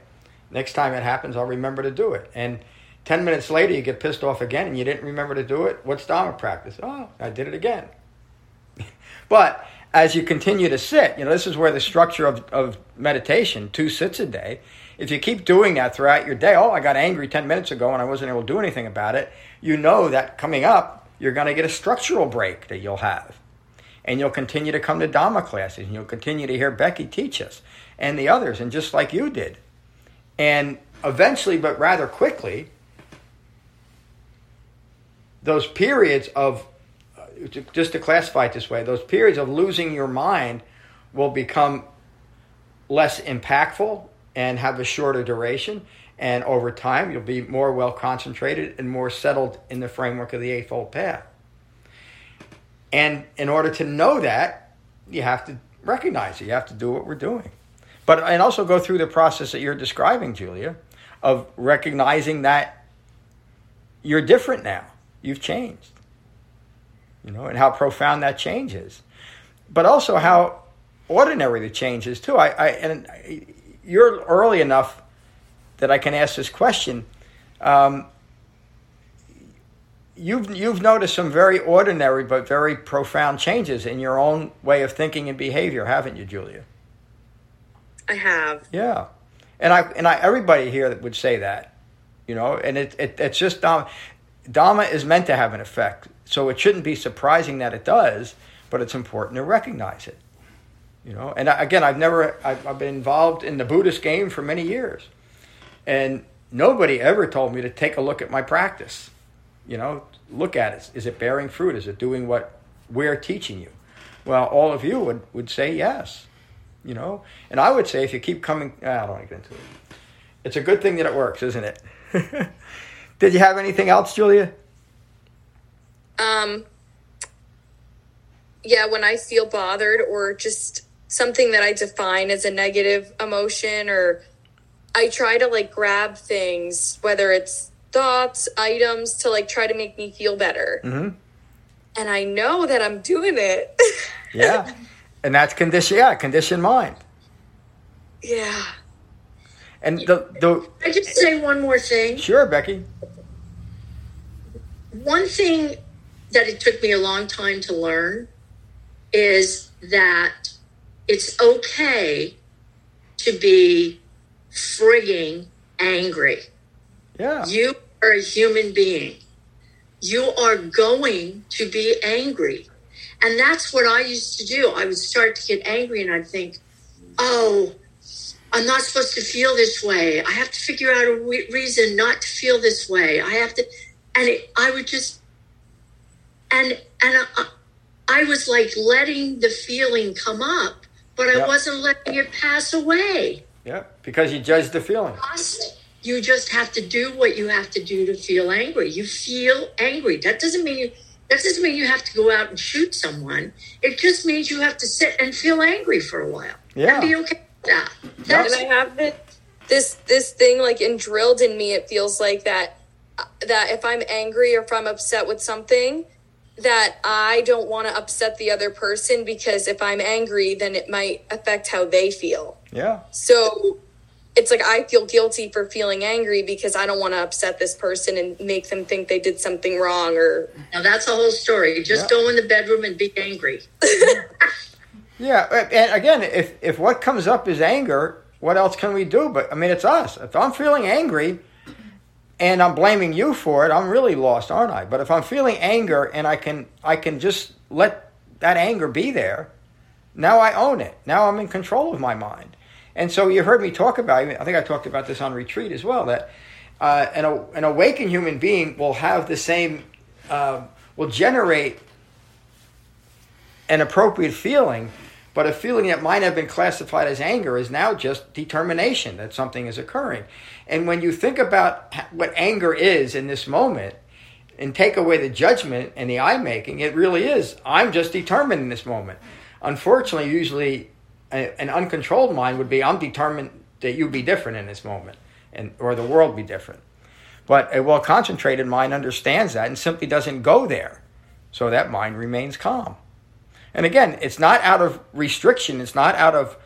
Next time it happens, I'll remember to do it. And 10 minutes later, you get pissed off again and you didn't remember to do it. What's Dharma practice? Oh, I did it again. [LAUGHS] but as you continue to sit, you know, this is where the structure of, of meditation, two sits a day, if you keep doing that throughout your day, oh, I got angry 10 minutes ago and I wasn't able to do anything about it, you know that coming up, you're going to get a structural break that you'll have. And you'll continue to come to Dharma classes and you'll continue to hear Becky teach us and the others, and just like you did. And eventually, but rather quickly, those periods of, uh, just to classify it this way, those periods of losing your mind will become less impactful and have a shorter duration. And over time, you'll be more well concentrated and more settled in the framework of the Eightfold Path. And in order to know that, you have to recognize it. You have to do what we're doing. But and also go through the process that you're describing, Julia, of recognizing that you're different now. You've changed. You know, and how profound that change is. But also how ordinary the change is too. I, I and you're early enough that I can ask this question. Um, you've you've noticed some very ordinary but very profound changes in your own way of thinking and behavior, haven't you, Julia? I have. Yeah, and I and I everybody here would say that, you know, and it, it it's just Dharma. Dharma is meant to have an effect, so it shouldn't be surprising that it does, but it's important to recognize it. You know, and again, I've never I've, I've been involved in the Buddhist game for many years, and nobody ever told me to take a look at my practice. You know, look at it. Is it bearing fruit? Is it doing what we're teaching you? Well, all of you would, would say yes. You know, and I would say if you keep coming, I don't want to get into it. It's a good thing that it works, isn't it? [LAUGHS] Did you have anything else, Julia? Um, yeah, when I feel bothered or just something that I define as a negative emotion, or I try to like grab things, whether it's thoughts, items, to like try to make me feel better. Mm-hmm. And I know that I'm doing it. [LAUGHS] yeah, and that's condition. Yeah, conditioned mind. Yeah. And the the. I just say one more thing. Sure, Becky. One thing that it took me a long time to learn is that it's okay to be frigging angry. Yeah. You are a human being. You are going to be angry. And that's what I used to do. I would start to get angry and I'd think, oh, I'm not supposed to feel this way. I have to figure out a re- reason not to feel this way. I have to, and it, I would just, and, and I, I was like letting the feeling come up, but I Yep. wasn't letting it pass away. Yeah, because you judge the feeling. Just- You just have to do what you have to do to feel angry. You feel angry. That doesn't mean you. That doesn't mean you have to go out and shoot someone. It just means you have to sit and feel angry for a while Yeah. and be okay with that. and I have this this this thing like drilled in me. It feels like that that if I'm angry or if I'm upset with something, that I don't want to upset the other person because if I'm angry, then it might affect how they feel. Yeah. So it's like I feel guilty for feeling angry because I don't want to upset this person and make them think they did something wrong or now that's the whole story. Just Yeah. go in the bedroom and be angry. [LAUGHS] Yeah, and again, if if what comes up is anger, what else can we do? But I mean, it's us. If I'm feeling angry, and I'm blaming you for it, I'm really lost, aren't I? But if I'm feeling anger and I can I can just let that anger be there, now I own it. Now I'm in control of my mind. And so you heard me talk about. I think I talked about this on retreat as well. That uh, an an awakened human being will have the same uh, will generate an appropriate feeling, but a feeling that might have been classified as anger is now just determination that something is occurring. And when you think about what anger is in this moment and take away the judgment and the I making, it really is I'm just determined in this moment. Unfortunately, usually a, an uncontrolled mind would be I'm determined that you be different in this moment and or the world be different. But a well concentrated mind understands that and simply doesn't go there. So that mind remains calm. And again, it's not out of restriction, it's not out of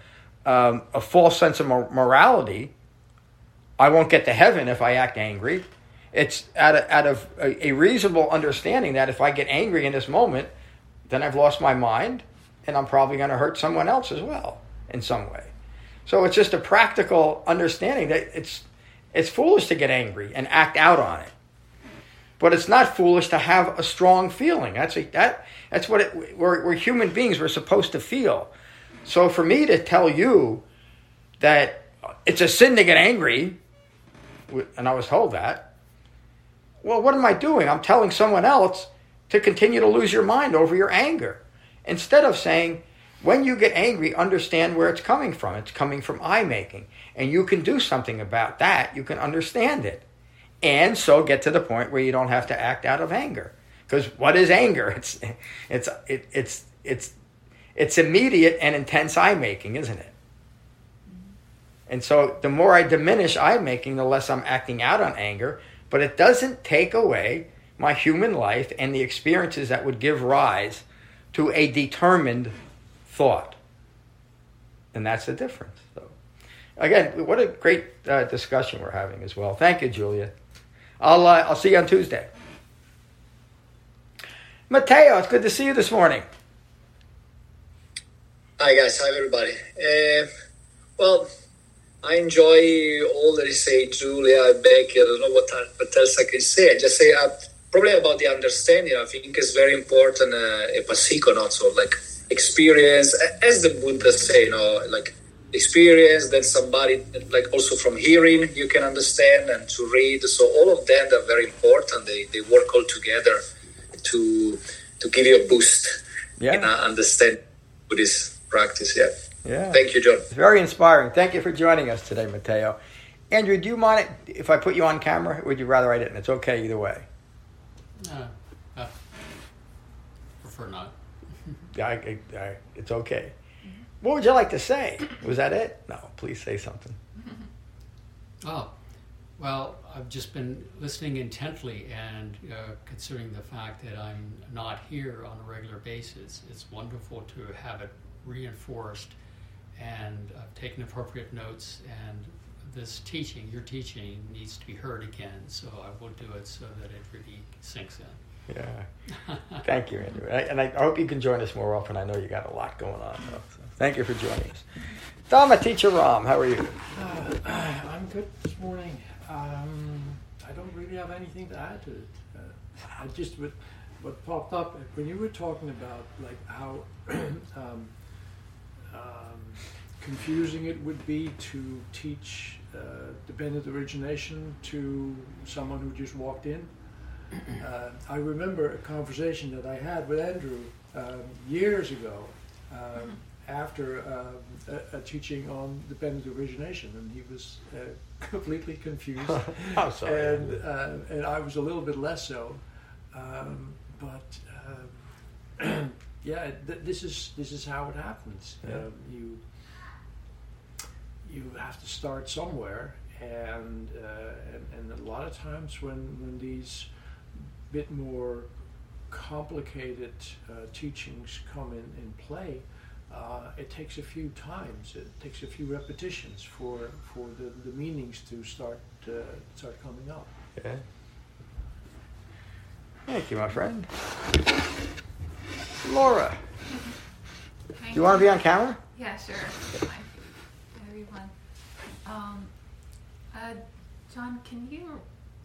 um, a false sense of mor- morality. I won't get to heaven if I act angry. It's out of, out of a, a reasonable understanding that if I get angry in this moment, then I've lost my mind and I'm probably going to hurt someone else as well in some way. So it's just a practical understanding that it's it's foolish to get angry and act out on it. But it's not foolish to have a strong feeling. That's a, that that's what it, we're, we're human beings. We're supposed to feel. So for me to tell you that it's a sin to get angry, and I was told that. Well, what am I doing? I'm telling someone else to continue to lose your mind over your anger. Instead of saying, when you get angry, understand where it's coming from. It's coming from I making. And you can do something about that. You can understand it. And so get to the point where you don't have to act out of anger. Because what is anger? [LAUGHS] It's it's it, it's it's it's immediate and intense I making, isn't it? And so the more I diminish I making, the less I'm acting out on anger. But it doesn't take away my human life and the experiences that would give rise to a determined thought. and that's the difference. So, again, what a great uh, discussion we're having as well. Thank you, Julia. I'll uh, I'll see you on Tuesday. Matteo, it's good to see you this morning. Hi guys, hi everybody. Uh, well, I enjoy all that you say, Julia, Becky. I don't know what, what else I can say. I just say uh, probably about the understanding. I think is very important. Uh, ehipassiko, not so like experience, as the Buddha say, you know, like experience. Then somebody like also from hearing you can understand and to read. So all of them are very important. They they work all together to to give you a boost Yeah. in uh, understand Buddhist practice. Yeah. Yeah. Thank you, John. It's very inspiring. Thank you for joining us today, Matteo. Andrew, do you mind if I put you on camera? Would you rather I didn't? It's okay either way. Uh, uh, prefer not. [LAUGHS] I, I, I, it's okay. What would you like to say? Was that it? No, please say something. [LAUGHS] Oh, well, I've just been listening intently and uh, considering the fact that I'm not here on a regular basis, it's wonderful to have it reinforced and I've taken appropriate notes and this teaching, your teaching, needs to be heard again, so I will do it so that it really sinks in. Yeah. Thank you, Andrew. I, and I hope you can join us more often. I know you got a lot going on. Though, so thank you for joining us. Dharma Teacher Ram, how are you? Uh, I'm good this morning. Um, I don't really have anything to add to it. Uh, I just what, what popped up when you were talking about like how [CLEARS THROAT] um, um, confusing it would be to teach uh, dependent origination to someone who just walked in. Uh, I remember a conversation that I had with Andrew um, years ago um, after um, a, a teaching on dependent origination, and he was uh, [LAUGHS] completely confused. I'm [LAUGHS] sorry. And, uh, and I was a little bit less so. Um, but um, [CLEARS THROAT] yeah, th- this is this is how it happens. Yeah. Um, you you have to start somewhere, and, uh, and and a lot of times when when these bit more complicated uh, teachings come in in play, uh, it takes a few times. It takes a few repetitions for for the, the meanings to start uh, start coming up. Yeah. Thank you, my friend. Laura, do you want to be on camera? Yeah, sure. Fine. Everyone. Um, uh, John, can you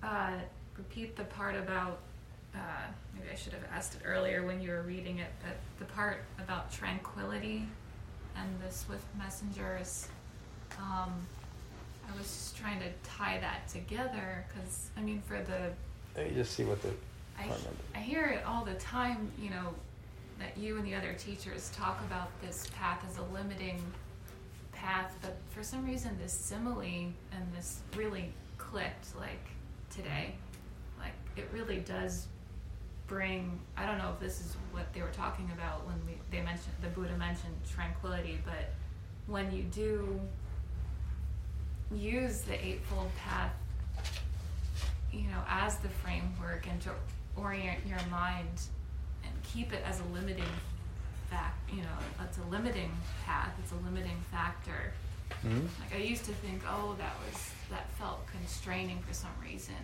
uh, repeat the part about? Uh, maybe I should have asked it earlier when you were reading it, but the part about tranquility and the swift messengers. Um, I was just trying to tie that together because I mean, for the Let me just see what the. I, I hear it all the time, you know, that you and the other teachers talk about this path as a limiting path, but for some reason, this simile and this really clicked like today. Like, it really does bring, I don't know if this is what they were talking about when we, they mentioned, the Buddha mentioned tranquility, but when you do use the Eightfold Path you know, as the framework and to orient your mind and keep it as a limiting fact, you know, it's a limiting path, it's a limiting factor. Mhm. Like I used to think, oh, that was that felt constraining for some reason,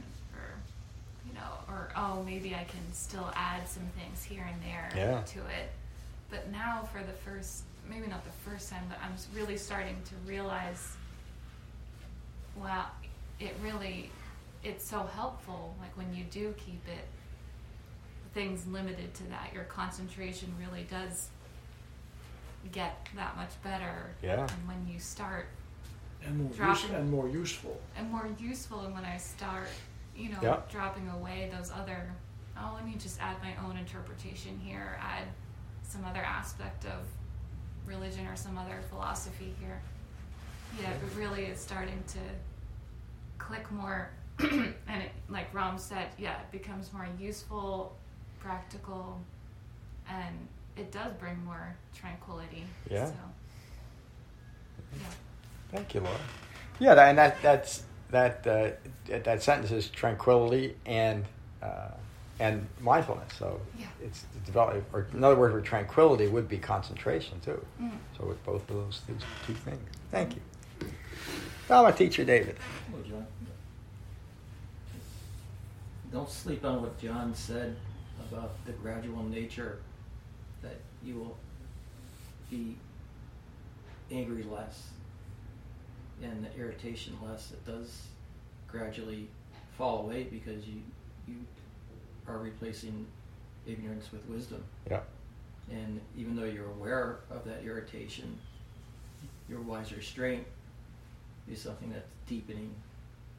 know, or oh, maybe I can still add some things here and there Yeah. to it. But now, for the first, maybe not the first time, but I'm really starting to realize, wow, it really, it's so helpful. Like when you do keep it, things limited to that, your concentration really does get that much better. Yeah. And when you start And more use, and more useful. and more useful and when I start, you know, Yeah. dropping away those other oh let me just add my own interpretation here, add some other aspect of religion or some other philosophy here. Yeah, it really is starting to click more [CLEARS THROAT] and it like Ram said, yeah, it becomes more useful, practical, and it does bring more tranquility. Yeah. So yeah. Thank you, Laura. Yeah, that, and that that's that uh, that sentence is tranquility and uh, and mindfulness. So Yeah. it's develop, or another word for tranquility would be concentration too. Mm. So with both of those things, two things. Thank you. Now my teacher David. Hello, John. Don't sleep on what John said about the gradual nature that you will be angry less and the irritation less. It does gradually fall away because you you are replacing ignorance with wisdom. Yeah. And even though you're aware of that irritation, your wise restraint is something that's deepening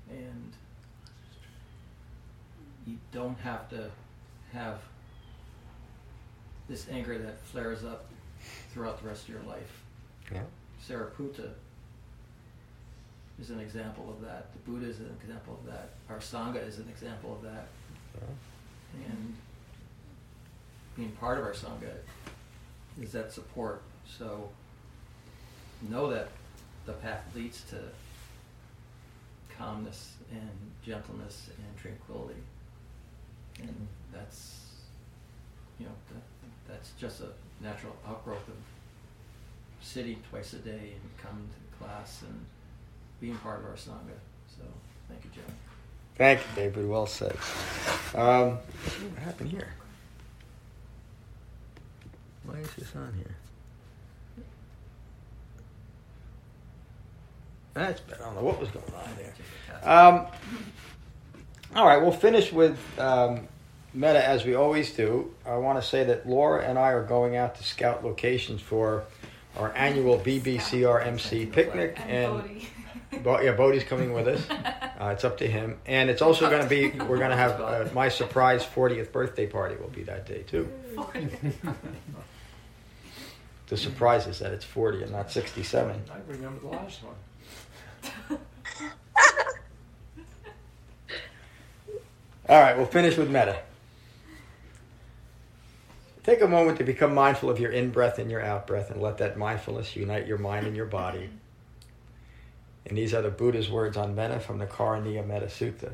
and you don't have to have this anger that flares up throughout the rest of your life. Yeah. Sariputta is an example of that. The Buddha is an example of that. Our Sangha is an example of that. And being part of our Sangha is that support. So know that the path leads to calmness and gentleness and tranquility. And that's, you know, that, that's just a natural outgrowth of sitting twice a day and coming to class and being part of our Sangha. So thank you, John. Thank you, David. Well said. Um, what happened here? Why is this on here? That's better. I don't know what was going on there. Um, all right, we'll finish with um, metta as we always do. I want to say that Laura and I are going out to scout locations for our annual BBCRMC picnic, And and Bodhi. Bo- yeah, Bodie's coming with us. [LAUGHS] Uh, it's up to him, and it's also going to be. We're going to have uh, my surprise 40th birthday party. Will be that day too. [LAUGHS] The surprise is that it's 40 and not 67. I remember the last one. [LAUGHS] All right, we'll finish with metta. Take a moment to become mindful of your in breath and your out breath and let that mindfulness unite your mind and your body. And these are the Buddha's words on metta from the Karaniya Metta Sutta.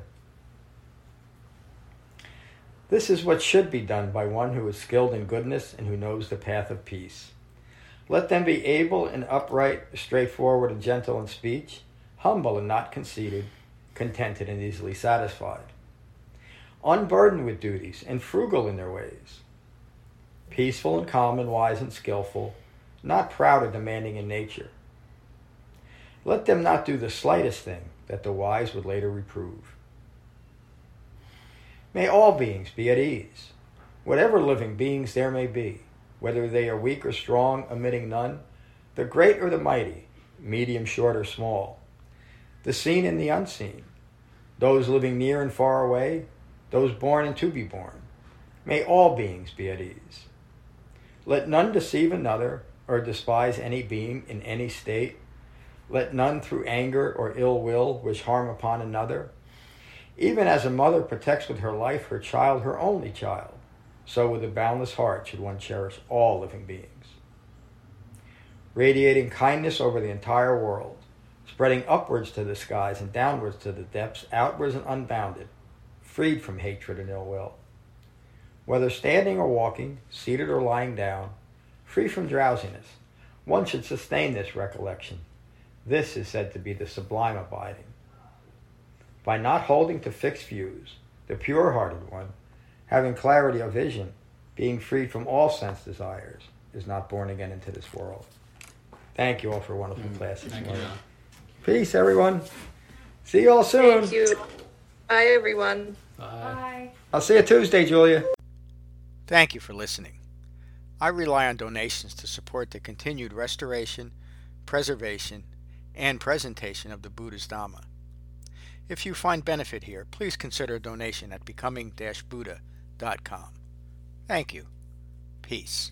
This is what should be done by one who is skilled in goodness and who knows the path of peace. Let them be able and upright, straightforward and gentle in speech, humble and not conceited, contented and easily satisfied unburdened with duties, and frugal in their ways. Peaceful and calm and wise and skillful, not proud or demanding in nature. Let them not do the slightest thing that the wise would later reprove. May all beings be at ease, whatever living beings there may be, whether they are weak or strong, omitting none, the great or the mighty, medium, short, or small, the seen and the unseen, those living near and far away, those born and to be born. May all beings be at ease. Let none deceive another or despise any being in any state. Let none through anger or ill will wish harm upon another. Even as a mother protects with her life her child, her only child, so with a boundless heart should one cherish all living beings. Radiating kindness over the entire world, spreading upwards to the skies and downwards to the depths, outwards and unbounded, freed from hatred and ill will. Whether standing or walking, seated or lying down, free from drowsiness, one should sustain this recollection. This is said to be the sublime abiding. By not holding to fixed views, the pure hearted one, having clarity of vision, being freed from all sense desires, is not born again into this world. Thank you all for a wonderful class this morning. Peace, everyone. See you all soon. Thank you. Bye, everyone. Bye. Bye. I'll see you Tuesday, Julia. Thank you for listening. I rely on donations to support the continued restoration, preservation, and presentation of the Buddha's Dhamma. If you find benefit here, please consider a donation at becoming-buddha.com. Thank you. Peace.